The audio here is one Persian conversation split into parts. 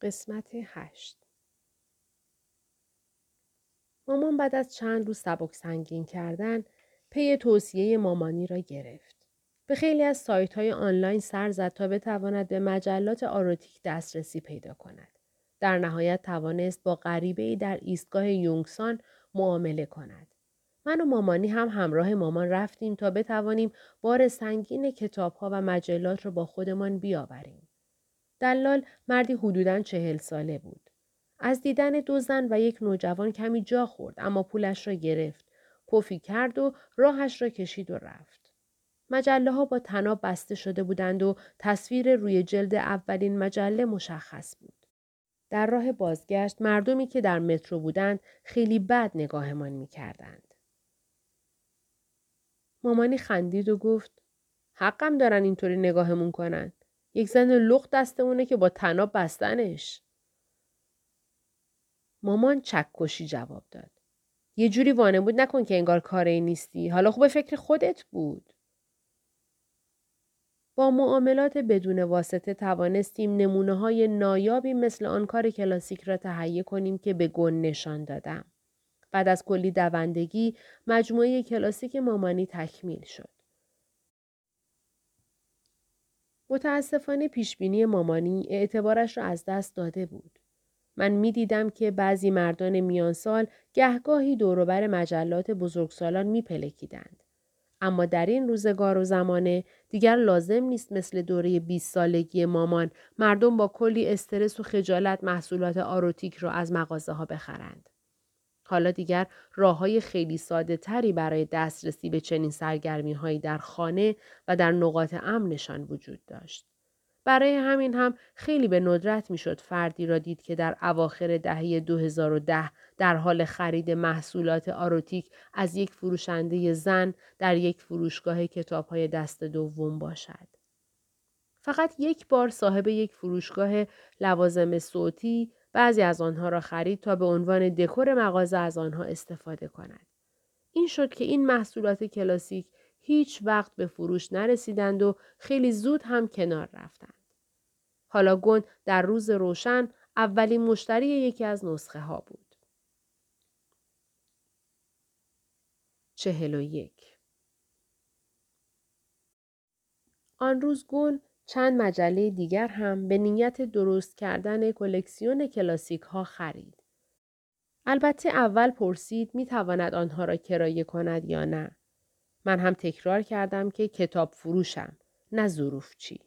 قسمت هشت مامان بعد از چند روز سبک سنگین کردن پی توصیه مامانی را گرفت. به خیلی از سایت های آنلاین سر زد تا بتواند به مجلات آروتیک دسترسی پیدا کند. در نهایت توانست با غریبه ای در ایستگاه یونگسان معامله کند. من و مامانی هم همراه مامان رفتیم تا بتوانیم بار سنگین کتاب ها و مجلات را با خودمان بیاوریم. دلال مردی حدوداً چهل ساله بود. از دیدن دو زن و یک نوجوان کمی جا خورد اما پولش را گرفت. پفی کرد و راهش را کشید و رفت. مجله ها با تناب بسته شده بودند و تصویر روی جلد اولین مجله مشخص بود. در راه بازگشت مردمی که در مترو بودند خیلی بد نگاهمان می کردند. مامانی خندید و گفت حقم دارن اینطوری نگاهمون کنن. یک زن لخت دستمونه که با تناب بستنش. مامان چکشی جواب داد. یه جوری وانه بود نکن که انگار کاری نیستی. حالا خوب فکر خودت بود. با معاملات بدون واسطه توانستیم نمونه های نایابی مثل آن کار کلاسیک را تهیه کنیم که به گن نشان دادم. بعد از کلی دوندگی مجموعه کلاسیک مامانی تکمیل شد. متاسفانه پیشبینی مامانی اعتبارش را از دست داده بود. من می دیدم که بعضی مردان میانسال گهگاهی دوروبر مجلات بزرگسالان می پلکیدند. اما در این روزگار و زمانه دیگر لازم نیست مثل دوره 20 سالگی مامان مردم با کلی استرس و خجالت محصولات آروتیک را از مغازه ها بخرند. حالا دیگر راه های خیلی ساده تری برای دسترسی به چنین سرگرمی هایی در خانه و در نقاط امنشان وجود داشت. برای همین هم خیلی به ندرت می‌شد فردی را دید که در اواخر دهه 2010 در حال خرید محصولات آروتیک از یک فروشنده زن در یک فروشگاه کتاب های دست دوم باشد. فقط یک بار صاحب یک فروشگاه لوازم صوتی بعضی از آنها را خرید تا به عنوان دکور مغازه از آنها استفاده کند. این شد که این محصولات کلاسیک هیچ وقت به فروش نرسیدند و خیلی زود هم کنار رفتند. حالا گون در روز روشن اولین مشتری یکی از نسخه ها بود. چهل و یک آن روز گون چند مجله دیگر هم به نیت درست کردن کلکسیون کلاسیک ها خرید. البته اول پرسید می تواند آنها را کرایه کند یا نه. من هم تکرار کردم که کتاب فروشم نه ظروف چی.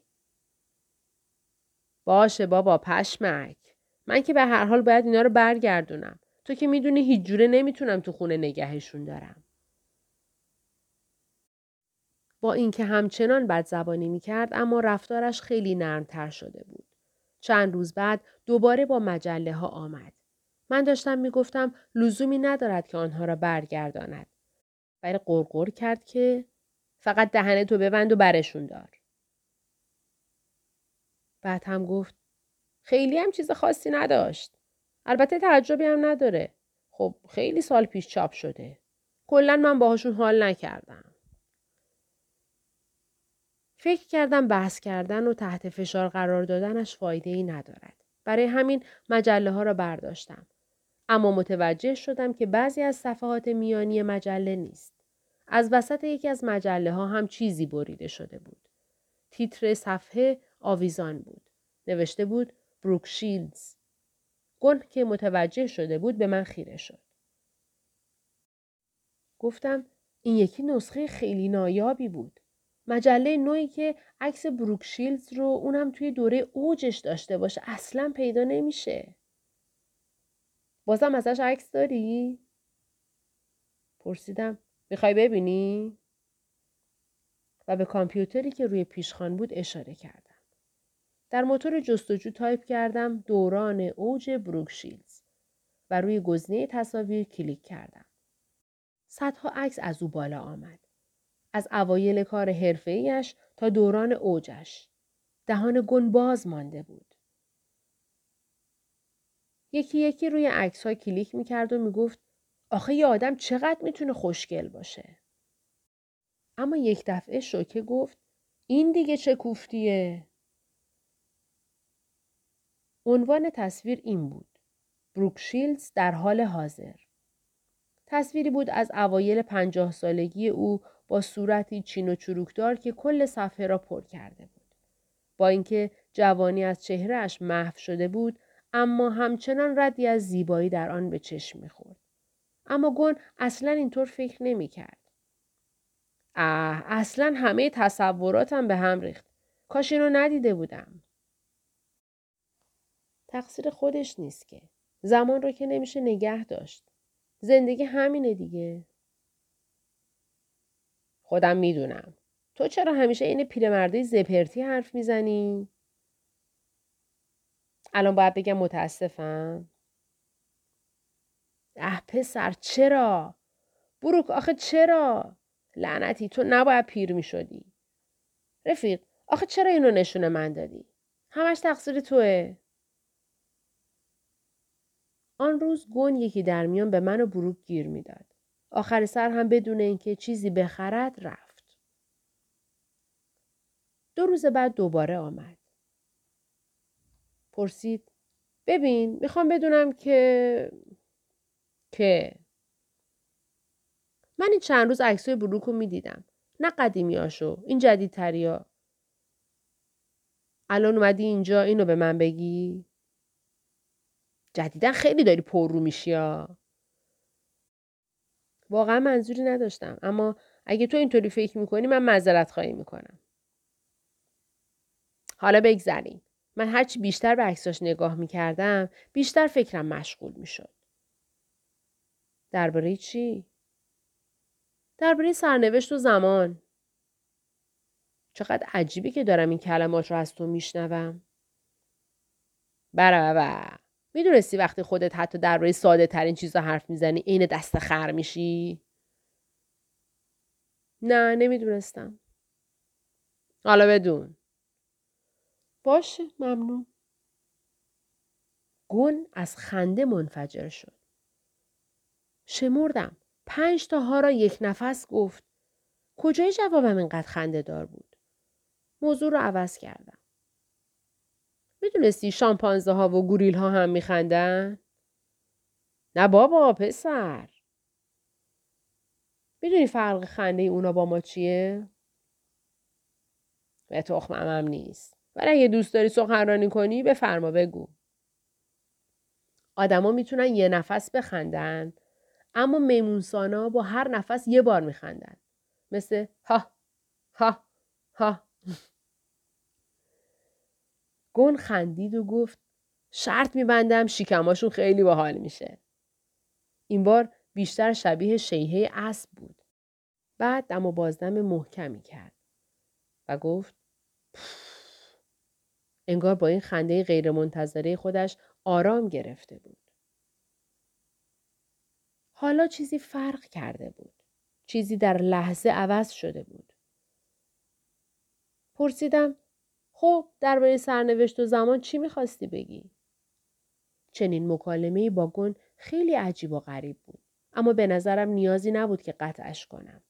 باشه بابا پشمک. من که به هر حال باید اینا رو برگردونم. تو که می‌دونی هیچ جوره نمی‌تونم تو خونه نگهشون دارم. با اینکه همچنان بد زبانی می کرد اما رفتارش خیلی نرمتر شده بود. چند روز بعد دوباره با مجله ها آمد. من داشتم می گفتم لزومی ندارد که آنها را برگرداند. ولی قرقر کرد که فقط دهنه تو ببند و برشون دار. بعد هم گفت خیلی هم چیز خاصی نداشت. البته تعجبی هم نداره. خب خیلی سال پیش چاپ شده. کلا من باهاشون حال نکردم. فکر کردم بحث کردن و تحت فشار قرار دادنش فایده ای ندارد. برای همین مجله ها را برداشتم. اما متوجه شدم که بعضی از صفحات میانی مجله نیست. از وسط یکی از مجله ها هم چیزی بریده شده بود. تیتر صفحه آویزان بود. نوشته بود بروک شیلدز. که متوجه شده بود به من خیره شد. گفتم این یکی نسخه خیلی نایابی بود. مجله نوعی که عکس بروکشیلز رو اونم توی دوره اوجش داشته باشه اصلا پیدا نمیشه. بازم ازش عکس داری؟ پرسیدم می‌خوای ببینی؟ و به کامپیوتری که روی پیشخان بود اشاره کردم. در موتور جستجو تایپ کردم دوران اوج بروک شیلدز و روی گزینه تصاویر کلیک کردم. صدها عکس از او بالا آمد. از اوایل کار حرفه‌ایش تا دوران اوجش. دهان گن باز مانده بود. یکی یکی روی عکس ها کلیک می‌کرد و می‌گفت آخه یه آدم چقدر می‌تونه خوشگل باشه. اما یک دفعه شوکه گفت این دیگه چه کوفتیه؟ عنوان تصویر این بود. بروکشیلز در حال حاضر. تصویری بود از اوایل پنجاه سالگی او با صورتی چین و چروکدار که کل صفحه را پر کرده بود. با اینکه جوانی از چهرهش محو شده بود اما همچنان ردی از زیبایی در آن به چشم می‌خورد. اما گون اصلا اینطور فکر نمی کرد. اه اصلا همه تصوراتم به هم ریخت. کاش اینو ندیده بودم. تقصیر خودش نیست که. زمان رو که نمیشه نگه داشت. زندگی همینه دیگه. خودم می‌دونم. تو چرا همیشه این پیرمرده زپرتی حرف می‌زنی؟ الان باید بگم متاسفم. اه پسر چرا؟ بروک آخه چرا؟ لعنتی تو نباید پیر می شدی. رفیق آخه چرا اینو نشونه من دادی؟ همش تقصیر توه. آن روز گون یکی در میان به من و بروک گیر می‌داد. آخر سر هم بدون اینکه چیزی بخرد رفت. دو روز بعد دوباره آمد. پرسید ببین می‌خوام بدونم که که من این چند روز عکسای بروک رو می‌دیدم نه قدیمیاشو این جدیدتریا الان اومدی اینجا اینو به من بگی جدیدا خیلی داری پر رو میشی ها. واقعا منظوری نداشتم. اما اگه تو اینطوری فکر می‌کنی من معذرت خواهی می‌کنم. حالا بگذریم. من هرچی بیشتر به عکساش نگاه می‌کردم بیشتر فکرم مشغول می‌شد. درباره چی؟ درباره سرنوشت و زمان. چقدر عجیبه که دارم این کلمات رو از تو میشنوم. برابر. می‌دونستی وقتی خودت حتی درباره ساده ترین چیزا حرف می‌زنی عین دست خر میشی؟ نه نمی‌دونستم. حالا بدون. باشه ممنون. گون از خنده منفجر شد. شمردم. پنج تا ها را یک نفس گفت. کجای جوابم اینقدر خنده دار بود؟ موضوع رو عوض کردم. می‌دونستی شامپانزه ها و گوریل ها هم میخندن؟ نه بابا پسر. می‌دونی فرق خنده اونا با ما چیه؟ به تخمم هم نیست. ولی اگه دوست داری سخنرانی کنی بفرما بگو. آدما می‌تونن یه نفس بخندن اما میمونسانا با هر نفس یه بار میخندن. مثل ها ها ها گون خندید و گفت شرط میبندم شیکماشون خیلی باحال میشه. این بار بیشتر شبیه شیهه اسب بود. بعد دم و بازدم محکمی کرد و گفت انگار با این خنده غیرمنتظره خودش آرام گرفته بود. حالا چیزی فرق کرده بود. چیزی در لحظه عوض شده بود. پرسیدم خب درباره سرنوشت و زمان چی می‌خواستی بگی؟ چنین مکالمه با گون خیلی عجیب و غریب بود. اما به نظرم نیازی نبود که قطعش کنم.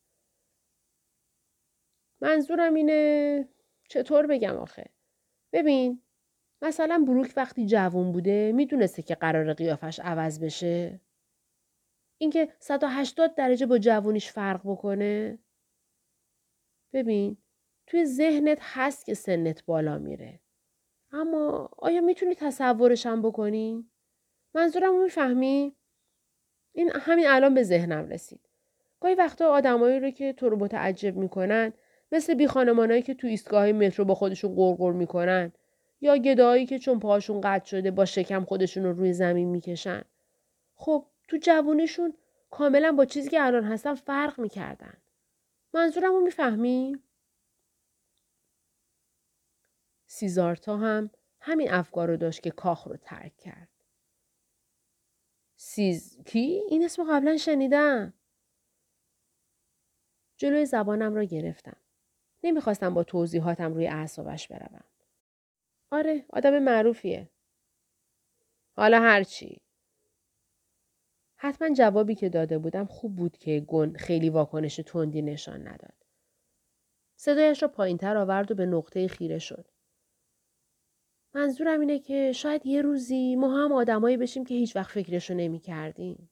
منظورم اینه چطور بگم آخه؟ ببین مثلا بروک وقتی جوون بوده می‌دونسته که قرار قیافش عوض بشه؟ اینکه 180 درجه با جوونیش فرق بکنه؟ ببین توی ذهنت هست که سنت بالا میره. اما آیا می‌تونی تصورشم بکنی؟ منظورم می‌فهمی؟ این همین الان به ذهنم رسید. گاهی وقتا آدمایی رو که تو رو متعجب می‌کنن مثل بی خانمانایی که تو ایستگاه مترو با خودشون قرقر می‌کنن یا گدایی که چون پاهاشون قطع شده با شکم خودشون رو روی زمین می‌کشن. خب تو جوونیشون کاملا با چیزی که الان هستن فرق می‌کردن. منظورم رو می‌فهمی؟ سیزارتا هم همین افکار رو داشت که کاخ رو ترک کرد. سیز کی؟ این اسم قبلا شنیدم. جلوی زبانم را گرفتم. نمی‌خواستم با توضیحاتم روی اعصابش بروم. آره آدم معروفیه. حالا هرچی. حتما جوابی که داده بودم خوب بود که گن خیلی واکنش تندی نشان نداد. صدایش را پایینتر آورد و به نقطه خیره شد. منظورم اینه که شاید یه روزی ما هم آدمایی بشیم که هیچ وقت فکرشو نمی کردیم.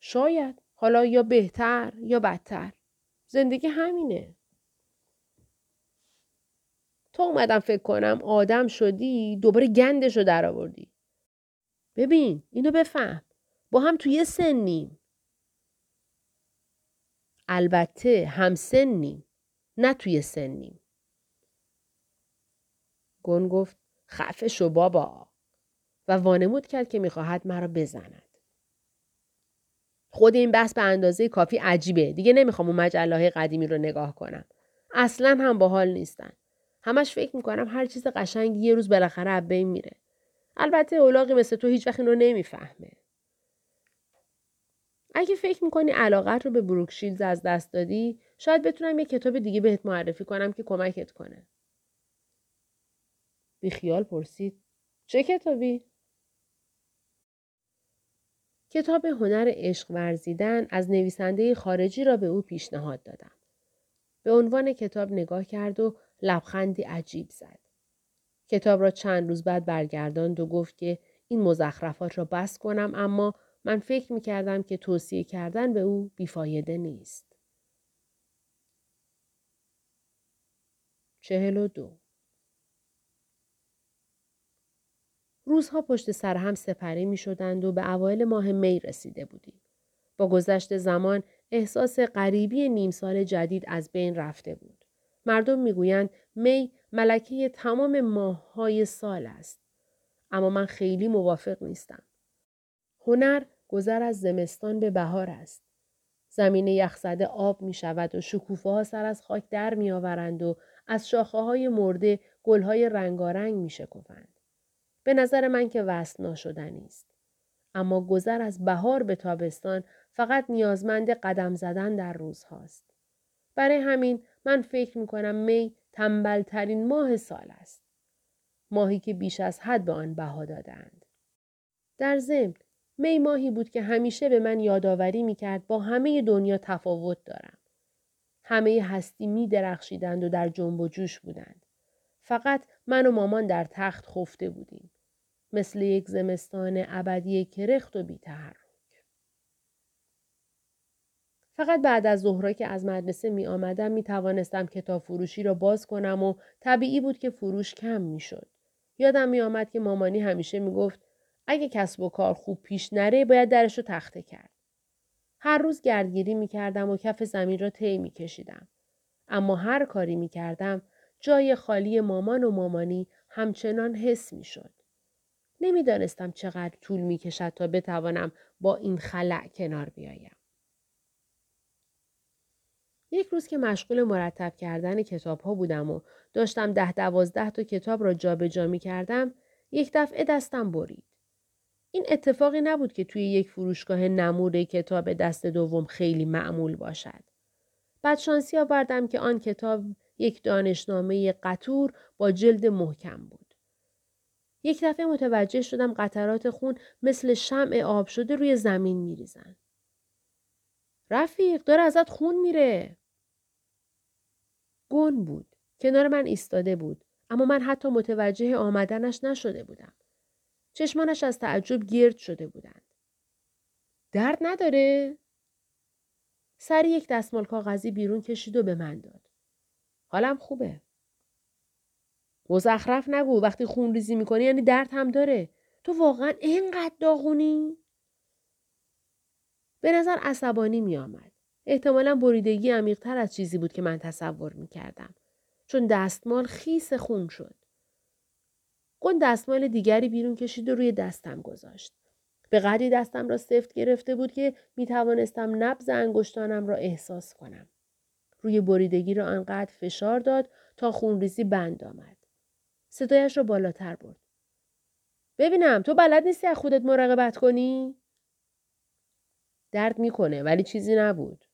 شاید. حالا یا بهتر یا بدتر. زندگی همینه. تو اومدم فکر کنم آدم شدی دوباره گندشو در آوردی. ببین اینو بفهم. با هم توی سنیم. البته هم سنیم. نه توی سنیم. گون گفت خفه شو بابا و وانمود کرد که می‌خواهد مرا بزند. خود این بحث به اندازه کافی عجیبه. دیگه نمی‌خوام اون مجله قدیمی رو نگاه کنم. اصلا هم باحال نیستن. همش فکر می‌کنم هر چیز قشنگی یه روز بالاخره از بین میره. البته اولاغی مثل تو هیچ وقت این رو نمی‌فهمه. اگه فکر می‌کنی علاقت رو به بروکشیلز از دست دادی شاید بتونم یه کتاب دیگه بهت معرفی کنم که کمکت کنه. بیخیال پرسید. چه کتابی؟ کتاب هنر عشق ورزیدن از نویسنده خارجی را به او پیشنهاد دادم. به عنوان کتاب نگاه کرد و لبخندی عجیب زد. کتاب را چند روز بعد برگرداند و گفت که این مزخرفات را بس کنم اما من فکر می کردم که توصیه کردن به او بیفایده نیست. چهل و دو روزها پشت سر هم سپری می شدند و به اوایل ماه می رسیده بودیم. با گذشت زمان احساس غریبی نیم سال جدید از بین رفته بود. مردم می‌گویند می ملکه تمام ماههای سال است. اما من خیلی موافق نیستم. هنر گذر از زمستان به بهار است. زمین یخزده آب می شود و شکوفه ها سر از خاک در می آورند و از شاخه های مرده گل های رنگارنگ می شکوفند. به نظر من که وصل ناشدنی است. اما گذر از بهار به تابستان فقط نیازمند قدم زدن در روز هاست. برای همین من فکر می کنم می تنبلترین ماه سال است. ماهی که بیش از حد به آن بها دادند. در ضمن می ماهی بود که همیشه به من یادآوری می کرد با همه دنیا تفاوت دارم. همه هستی می درخشیدند و در جنب و جوش بودند. فقط من و مامان در تخت خفته بودیم. مثل یک زمستان ابدی کرخت و بیتحرک. فقط بعد از ظهرا که از مدرسه می آمدم می توانستم کتاب فروشی را باز کنم و طبیعی بود که فروش کم می شد. یادم می آمد که مامانی همیشه می گفت اگه کسب و کار خوب پیش نره باید درش رو تخته کرد. هر روز گردگیری می کردم و کف زمین را طی می کشیدم. اما هر کاری می کردم جای خالی مامان و مامانی همچنان حس می شد. نمی‌دانستم چقدر طول می کشد تا بتوانم با این خلع کنار بیایم. یک روز که مشغول مرتب کردن کتاب ها بودم و داشتم ده دوازده تا کتاب را جابجا جا می کردم یک دفعه دستم برید. این اتفاقی نبود که توی یک فروشگاه نمور کتاب دست دوم خیلی معمول باشد. بعد شانسی آوردم که آن کتاب یک دانشنامه قطور با جلد محکم بود. یک دفعه متوجه شدم قطرات خون مثل شمع آب شده روی زمین میریزن. رفیق داره ازت خون میره. گون بود. کنار من ایستاده بود. اما من حتی متوجه آمدنش نشده بودم. چشمانش از تعجب گرد شده بودند. درد نداره؟ سر یک دستمال کاغذی بیرون کشید و به من داد. حالم خوبه. مزخرف نگو وقتی خون ریزی می‌کنی یعنی درد هم داره. تو واقعا اینقدر داغونی؟ به نظر عصبانی می آمد. احتمالا بریدگی عمیقتر از چیزی بود که من تصور می کردم. چون دستمال خیس خون شد. گون دستمال دیگری بیرون کشید و روی دستم گذاشت. به قدری دستم را سفت گرفته بود که می توانستم نبز انگشتانم را احساس کنم. روی بریدگی را انقدر فشار داد تا خونریزی بند آمد. صدایش را بالاتر برد. ببینم تو بلد نیستی از خودت مراقبت کنی؟ درد می‌کنه ولی چیزی نبود.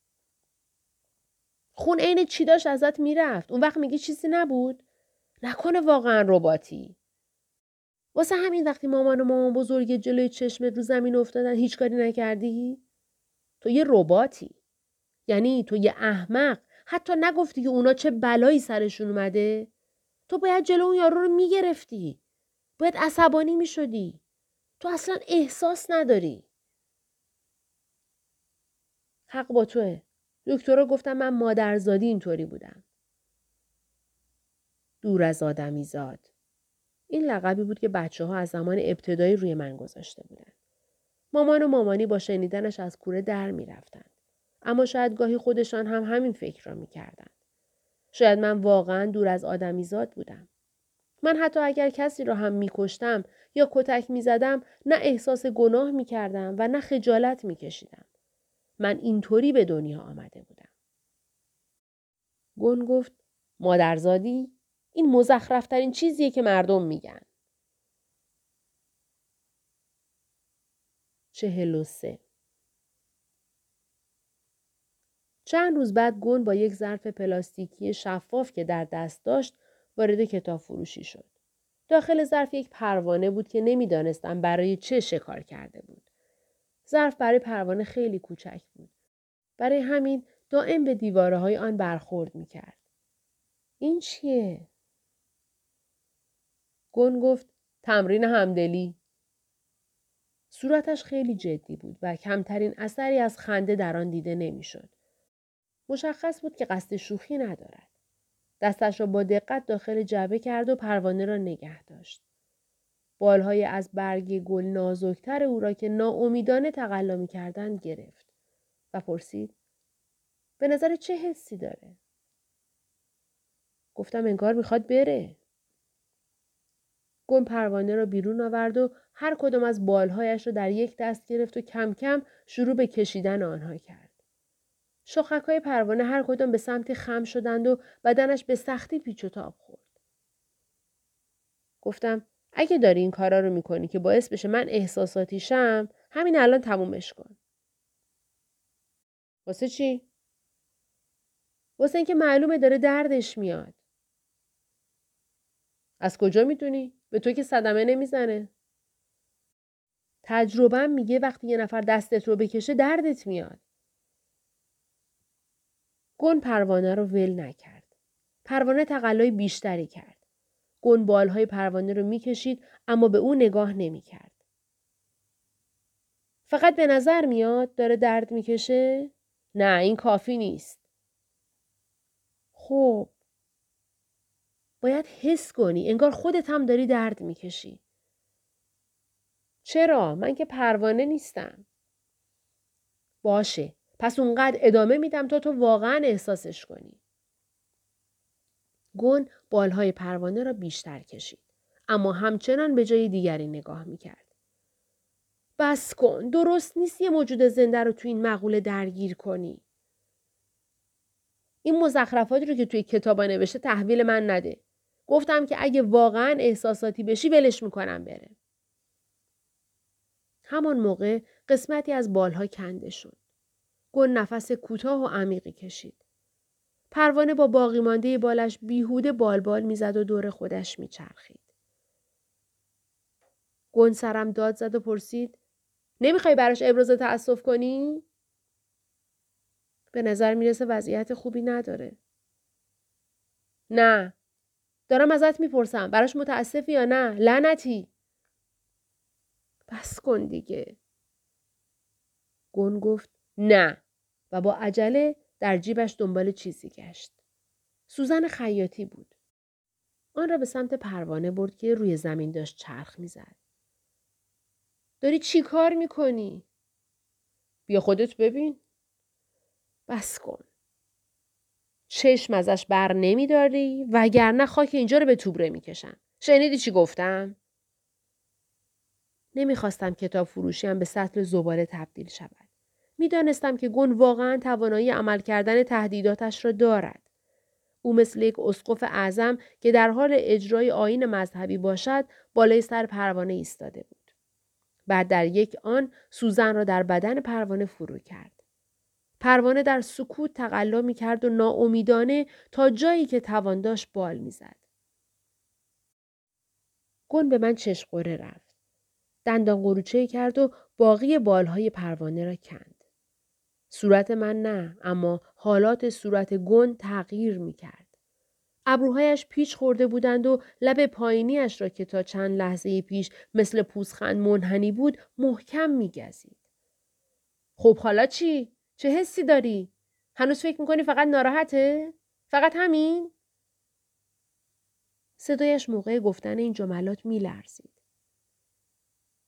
خون عین چی داشت ازت می‌رفت. اون وقت میگی چیزی نبود؟ نکنه واقعا رباتی. واسه همین وقتی مامان و مامان بزرگ جلوی چشمت رو زمین افتادن هیچ کاری نکردی؟ تو یه رباتی. یعنی تو یه احمق حتی نگفتی که اونا چه بلایی سرشون اومده؟ تو باید جلو اون یارو رو می‌گرفتی. باید عصبانی می‌شدی. تو اصلا احساس نداری. حق با توه. دکترها گفتم من مادرزادی اینطوری بودم. دور از آدمی زاد. این لقبی بود که بچه ها از زمان ابتدایی روی من گذاشته بودن. مامان و مامانی با شنیدنش از کوره در می رفتن. اما شاید گاهی خودشان هم همین فکر را می کردن. شاید من واقعا دور از آدمیزاد بودم. من حتی اگر کسی را هم می کشتم یا کتک می زدم نه احساس گناه می کردم و نه خجالت می کشیدم. من اینطوری به دنیا آمده بودم. گون گفت مادرزادی این مزخرفترین چیزیه که مردم میگن. چهل و سه چند روز بعد گون با یک ظرف پلاستیکی شفاف که در دست داشت وارد کتاب فروشی شد. داخل ظرف یک پروانه بود که نمی‌دانستم برای چه شکار کرده بود. ظرف برای پروانه خیلی کوچک بود. برای همین دائم به دیواره های آن برخورد می کرد. این چیه؟ گون گفت تمرین همدلی. صورتش خیلی جدی بود و کمترین اثری از خنده در آن دیده نمی‌شد. مشخص بود که قصد شوخی ندارد. دستش را با دقت داخل جعبه کرد و پروانه را نگه داشت. بالهای از برگ گل نازکتر او را که ناامیدانه تقلا می کردند گرفت و پرسید به نظر چه حسی داره؟ گفتم انگار می‌خواد بره. گم پروانه را بیرون آورد و هر کدام از بالهایش را در یک دست گرفت و کم کم شروع به کشیدن آنها کرد. شخک های پروانه هر کدام به سمت خم شدند و بدنش به سختی پیچ و تاب خورد. گفتم اگه داری این کارا رو می‌کنی که باعث بشه من احساساتی شم همین الان تمومش کن. واسه چی؟ واسه اینکه معلومه داره دردش میاد. از کجا می‌دونی؟ به تو که صدمه نمی‌زنه. تجربه میگه وقتی یه نفر دستت رو بکشه دردت میاد. گن پروانه رو ول نکرد. پروانه تقلای بیشتری کرد. گن بالهای پروانه رو می‌کشید اما به او نگاه نمی‌کرد. فقط به نظر میاد داره درد می‌کشه؟ نه این کافی نیست. خب باید حس کنی انگار خودت هم داری درد می‌کشی. چرا؟ من که پروانه نیستم. باشه. پس اونقدر ادامه میدم تا تو واقعا احساسش کنی. گون بالهای پروانه را بیشتر کشید. اما همچنان به جای دیگری نگاه می‌کرد. بس کن. درست نیست یه موجود زنده رو تو این مقوله درگیر کنی. این مزخرفاتی رو که توی کتابا نوشته تحویل من نده. گفتم که اگه واقعا احساساتی بشی ولش می‌کنم بره. همان موقع قسمتی از بالها کنده شد. گل نفس کوتاه و عمیقی کشید. پروانه با باقی مانده بالش بیهوده بالبال می‌زد و دور خودش میچرخید. گن سرم داد زد و پرسید نمی‌خوای براش ابراز تأسف کنی؟ به نظر می‌رسه وضعیت خوبی نداره. نه. دارم ازت می‌پرسم. براش متاسفی یا نه؟ لعنتی. بس کن دیگه. گن گفت نه و با عجله در جیبش دنبال چیزی گشت. سوزن خیاطی بود. آن را به سمت پروانه برد که روی زمین داشت چرخ می‌زد. داری چی کار می‌کنی؟ بیا خودت ببین. بس کن. چشم ازش بر نمیداری وگرنه خاک اینجا رو به توبره می‌کشم. شنیدی چی گفتم؟ نمی‌خواستم کتاب فروشیم به سطل زباله تبدیل شود. می‌دانستم که گون واقعا توانایی عمل کردن تهدیداتش را دارد. او مثل یک اسقف اعظم که در حال اجرای آین مذهبی باشد بالای سر پروانه ایستاده بود. بعد در یک آن سوزن را در بدن پروانه فرو کرد. پروانه در سکوت تقلا می کرد و ناامیدانه تا جایی که توان داشت بال می زد. گن به من چشقوره رفت. دندان قروچه کرد و باقی بالهای پروانه را کند. صورت من نه اما حالات صورت گن تغییر می کرد. ابروهایش پیچ خورده بودند و لب پایینیش را که تا چند لحظه پیش مثل پوزخند منحنی بود محکم میگزید. خب حالا چی؟ چه حسی داری؟ هنوز فکر می‌کنی فقط ناراحته؟ فقط همین؟ صدایش موقع گفتن این جملات میلرزید.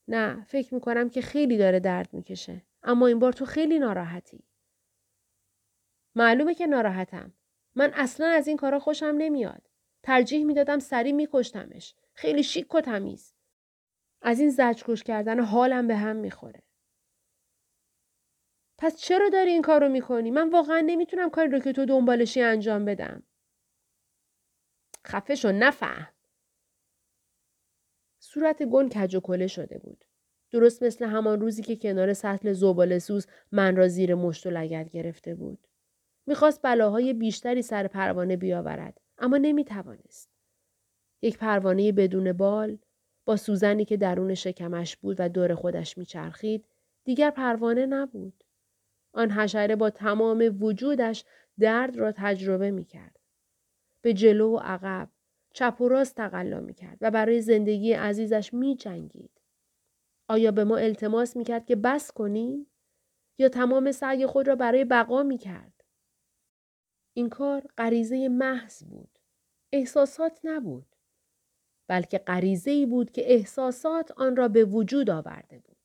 نه فکر می‌کنم که خیلی داره درد می‌کشه. اما این بار تو خیلی ناراحتی. معلومه که ناراحتم. من اصلا از این کارا خوشم نمیاد. ترجیح می‌دادم سری میکشتمش. خیلی شیک و تمیز. از این زجرکش کردن حالم به هم می‌خوره. پس چرا داری این کارو می‌کنی؟ من واقعا نمی‌تونم کاری رو که تو دنبالشی انجام بدم. خفه شو نفهم. صورت گن کج و کله شده بود. درست مثل همان روزی که کنار سطل زباله من را زیر مشت و لگت گرفته بود. می‌خواست بلاهای بیشتری سر پروانه بیاورد اما نمی‌توانست. یک پروانه بدون بال با سوزنی که درون شکمش بود و دور خودش میچرخید دیگر پروانه نبود. آن حشره با تمام وجودش درد را تجربه می‌کرد. به جلو و عقب چپ و راست تقلا می‌کرد و برای زندگی عزیزش میجنگید. آیا به ما التماس می‌کرد که بس کنیم؟ یا تمام سعی خود را برای بقا می‌کرد؟ این کار غریزه محض بود. احساسات نبود. بلکه غریزه ای بود که احساسات آن را به وجود آورده بود.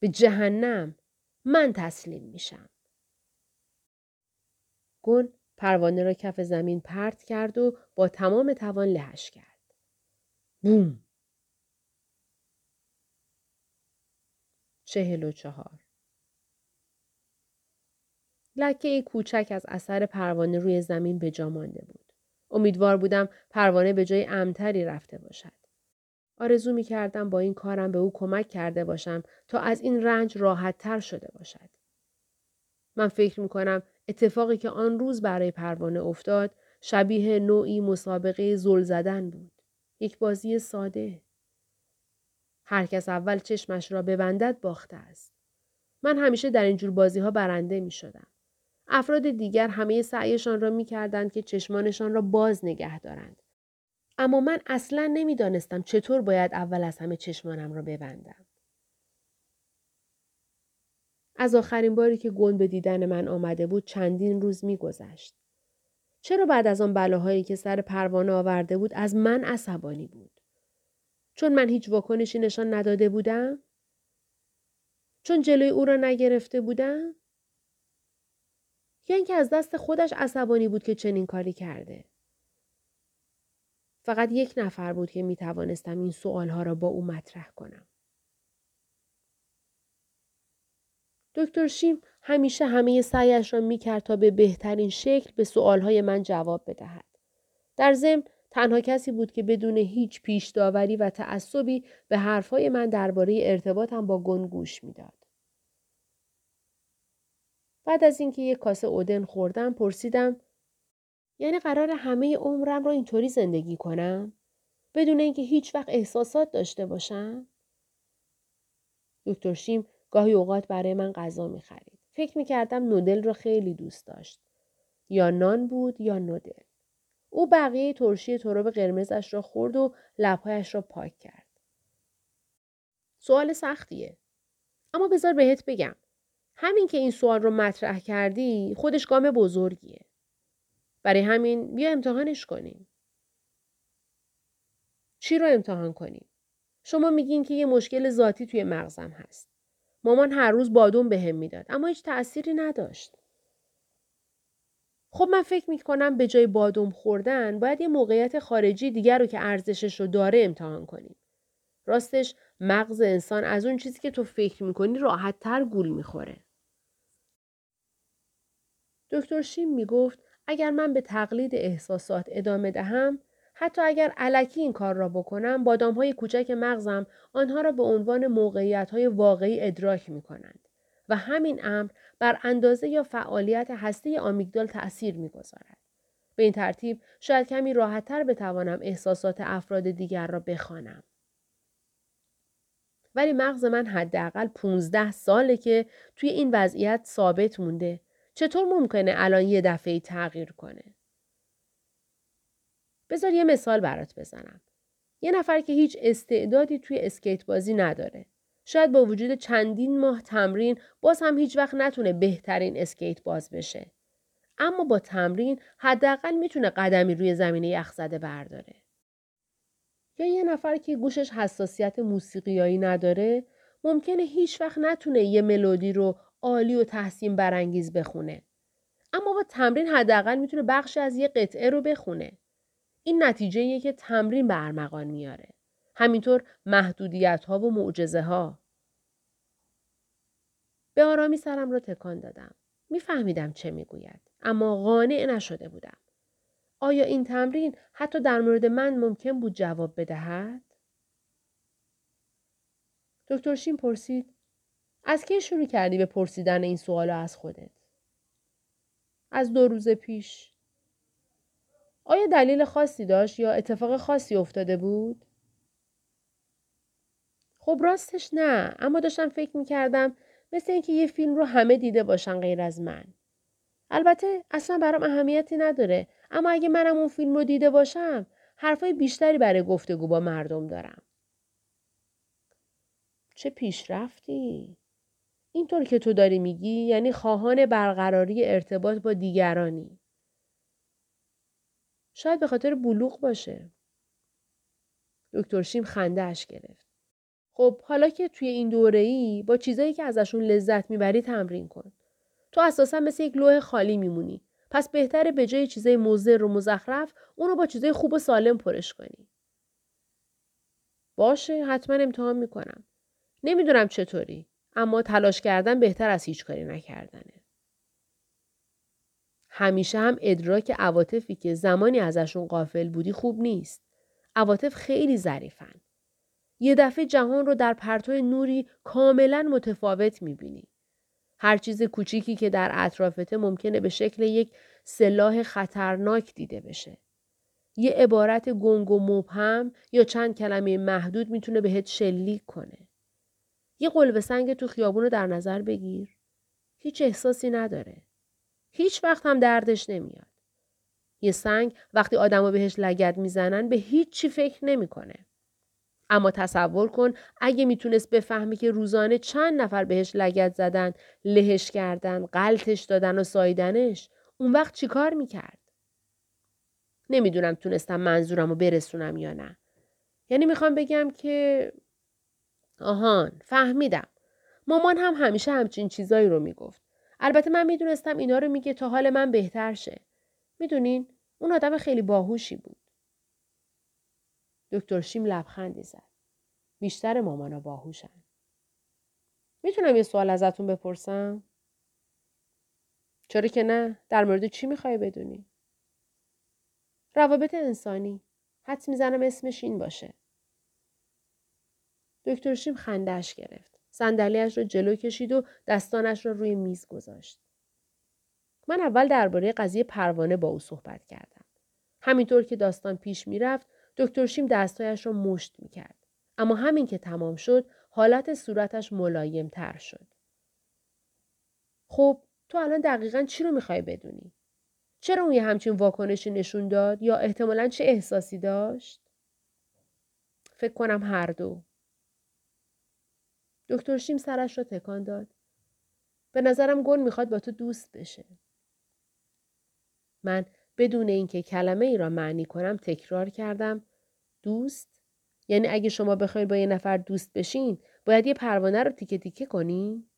به جهنم من تسلیم میشم. گل پروانه را کف زمین پرت کرد و با تمام توان لهش کرد. بوم! چهل و چهار لکه کوچک از اثر پروانه روی زمین به جا مانده بود. امیدوار بودم پروانه به جای امتری رفته باشد. آرزو می کردم با این کارم به او کمک کرده باشم تا از این رنج راحت تر شده باشد. من فکر می کنم اتفاقی که آن روز برای پروانه افتاد شبیه نوعی مسابقه زل زدن بود. یک بازی ساده. هر کس اول چشمش را ببندد باخته است. من همیشه در اینجور بازی ها برنده می شدم. افراد دیگر همه سعیشان را می کردند که چشمانشان را باز نگه دارند. اما من اصلا نمی‌دانستم چطور باید اول از همه چشمانم را ببندم. از آخرین باری که گون به دیدن من آمده بود چندین روز میگذشت. چرا بعد از آن بلاهایی که سر پروانه آورده بود از من عصبانی بود؟ چون من هیچ واکنشی نشان نداده بودم؟ چون جلوی او را نگرفته بودم؟ یا اینکه از دست خودش عصبانی بود که چنین کاری کرده؟ فقط یک نفر بود که می توانستم این سوالها را با او مطرح کنم. دکتر شیم همیشه همه سعیش را می‌کرد تا به بهترین شکل به سوالهای من جواب بدهد. در ضمن تنها کسی بود که بدون هیچ پیش داوری و تعصبی به حرفهای من درباره ارتباطم با گن گوش می‌داد. بعد از اینکه یک کاسه اودن خوردم پرسیدم یعنی قرار همه عمرم را اینطوری زندگی کنم بدون اینکه هیچ وقت احساسات داشته باشم دکتر شیم گاهی اوقات برای من غذا می خرید. فکر می کردم نودل را خیلی دوست داشت. یا نان بود یا نودل. او بقیه ترشی تروب قرمزش را خورد و لبهایش را پاک کرد. سوال سختیه. اما بذار بهت بگم. همین که این سوال رو مطرح کردی خودش گام بزرگیه. برای همین بیا امتحانش کنیم. چی رو امتحان کنیم؟ شما میگین که یه مشکل ذاتی توی مغزم هست. مامان هر روز بادون بهم به می‌داد اما هیچ تأثیری نداشت. خب من فکر می کنم به جای بادوم خوردن باید یه موقعیت خارجی دیگر رو که ارزشش رو داره امتحان کنیم. راستش مغز انسان از اون چیزی که تو فکر می‌کنی راحت تر گول می‌خوره. دکتر شیم می‌گفت اگر من به تقلید احساسات ادامه دهم حتی اگر علکی این کار را بکنم بادام های کوچک مغزم آنها را به عنوان موقعیت های واقعی ادراک می کنند و همین امر بر اندازه یا فعالیت هسته آمیگدال تأثیر می گذارد. به این ترتیب شاید کمی راحتتر بتوانم احساسات افراد دیگر را بخوانم. ولی مغز من حداقل 15 ساله که توی این وضعیت ثابت مونده. چطور ممکنه الان یه دفعه تغییر کنه؟ بذار یه مثال برات بزنم. یه نفر که هیچ استعدادی توی اسکیت بازی نداره. شاید با وجود چندین ماه تمرین باز هم هیچ وقت نتونه بهترین اسکیت باز بشه. اما با تمرین حداقل می‌تونه قدمی روی زمین یخزده برداره. یا یه نفر که گوشش حساسیت موسیقیایی نداره ممکنه هیچ وقت نتونه یه ملودی رو عالی و تحسین برانگیز بخونه. اما با تمرین حداقل می‌تونه بخشی از یه قطعه رو بخونه. این نتیجه که تمرین به ارمغان میاره. همینطور محدودیت ها و معجزه ها. به آرامی سرم را تکان دادم. میفهمیدم چه می‌گوید. اما قانع نشده بودم. آیا این تمرین حتی در مورد من ممکن بود جواب بدهد؟ دکتر شیم پرسید از کی شروع کردی به پرسیدن این سوال از خودت؟ از دو روز پیش. آیا دلیل خاصی داشت یا اتفاق خاصی افتاده بود؟ خب راستش نه اما داشتم فکر می کردم مثل اینکه یه فیلم رو همه دیده باشن غیر از من. البته اصلا برام اهمیتی نداره اما اگه منم اون فیلم رو دیده باشم حرفای بیشتری برای گفتگو با مردم دارم. چه پیشرفتی؟ اینطور که تو داری میگی یعنی خواهان برقراری ارتباط با دیگرانی. شاید به خاطر بلوغ باشه. دکتر شیم خندهش گرفت. خب حالا که توی این دوره ای با چیزایی که ازشون لذت می‌بری تمرین کن. تو اساسا مثل یک لوح خالی میمونی. پس بهتره به جای چیزای مضر و مزخرف اونو با چیزای خوب و سالم پرش کنی. باشه حتما امتحان می‌کنم. نمی‌دونم چطوری اما تلاش کردن بهتر از هیچ کاری نکردنه. همیشه هم ادراک عواطفی که زمانی ازشون قافل بودی خوب نیست. عواطف خیلی ظریفن. یه دفعه جهان رو در پرتو نوری کاملا متفاوت می‌بینی. هر چیز کوچیکی که در اطرافته ممکنه به شکل یک سلاح خطرناک دیده بشه. یه عبارت گنگ و مبهم یا چند کلمه محدود می‌تونه بهت شلیک کنه. یه قلب سنگ تو خیابون رو در نظر بگیر. هیچ احساسی نداره. هیچ وقت هم دردش نمیاد. یه سنگ وقتی آدم بهش لگد می‌زنن به هیچ چی فکر نمی‌کنه. اما تصور کن اگه می‌تونست بفهمی که روزانه چند نفر بهش لگت زدن، لهش کردن، قلتش دادن و سایدنش، اون وقت چیکار می‌کرد؟ نمی‌دونم تونستم منظورم رو برسونم یا نه. یعنی می‌خوام بگم که آهان فهمیدم. مامان هم همیشه همچین چیزایی رو می‌گفت. البته من می‌دونستم اینا رو میگه تا حال من بهتر شه. می‌دونین اون آدم خیلی باهوشی بود. دکتر شیم لبخندی زد. بیشتر مامانا باهوشن. می‌تونم یه سوال ازتون بپرسم؟ چرا که نه؟ در مورد چی می‌خوای بدونی؟ روابط انسانی. حد می‌زنم اسمش این باشه. دکتر شیم خندهش گرفت. صندلیاش را جلو کشید و دستانش را روی میز گذاشت. من اول درباره قضیه پروانه با او صحبت کردم. همینطور که داستان پیش می‌رفت دکتر شیم دستایش را مشت می‌کرد. اما همین که تمام شد حالت صورتش ملایم تر شد. خب تو الان دقیقا چی رو می‌خوای بدونی؟ چرا اون یه همچین واکنشی نشون داد یا احتمالا چه احساسی داشت؟ فکر کنم هر دو. دکتر شیم سرش را تکان داد. به نظرم گل می‌خواد با تو دوست بشه. من بدون اینکه کلمه ای را معنی کنم تکرار کردم دوست یعنی اگه شما بخواید با یه نفر دوست بشین باید یه پروانه رو تیکه تیکه کنی؟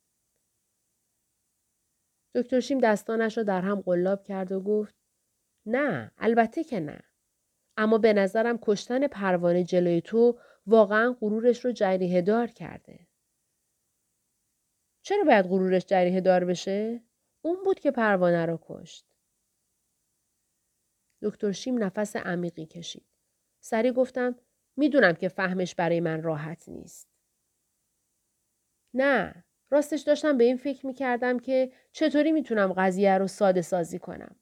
دکتر شیم دستانش را در هم قلاب کرد و گفت نه البته که نه اما به نظرم کشتن پروانه جلوی تو واقعا غرورش رو جریه دار کرده. چرا باید غرورش جریه دار بشه؟ اون بود که پروانه رو کشت. دکتر شیم نفس عمیقی کشید. سری گفتم می‌دونم که فهمش برای من راحت نیست. نه، راستش داشتم به این فکر می‌کردم که چطوری می‌تونم قضیه رو ساده سازی کنم.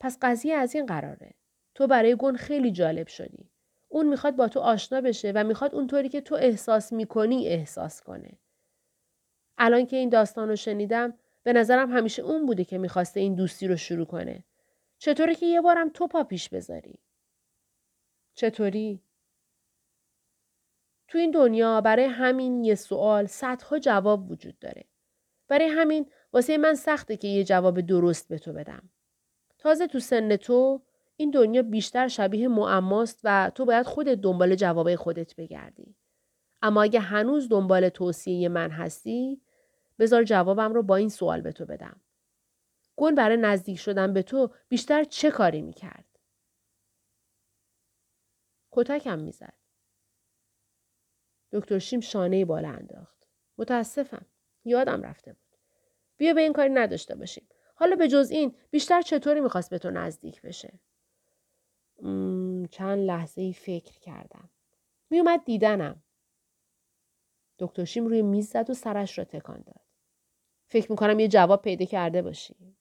پس قضیه از این قراره. تو برای گون خیلی جالب شدی. اون می‌خواد با تو آشنا بشه و می‌خواد اونطوری که تو احساس می‌کنی احساس کنه. الان که این داستان رو شنیدم به نظرم همیشه اون بوده که می‌خواسته این دوستی رو شروع کنه. چطوره که یه بارم تو پا پیش بذاری؟ چطوری؟ تو این دنیا برای همین یه سوال صدها جواب وجود داره. برای همین واسه من سخته که یه جواب درست به تو بدم. تازه تو سن تو این دنیا بیشتر شبیه معماست و تو باید خودت دنبال جواب خودت بگردی. اما اگه هنوز دنبال توصیه من هستی بذار جوابم رو با این سوال به تو بدم. گل برای نزدیک شدن به تو بیشتر چه کاری می‌کرد؟ کتکم می‌زد. دکتر شیم شانه بالا انداخت. متاسفم. یادم رفته بود. بیا به این کاری نداشته باشیم. حالا به جز این بیشتر چطوری می‌خواست به تو نزدیک بشه؟ چند لحظه ای فکر کردم. میومد دیدنم. دکتر شیم روی میز زد و سرش را تکان داد. فکر می‌کنم یه جواب پیدا کرده باشی.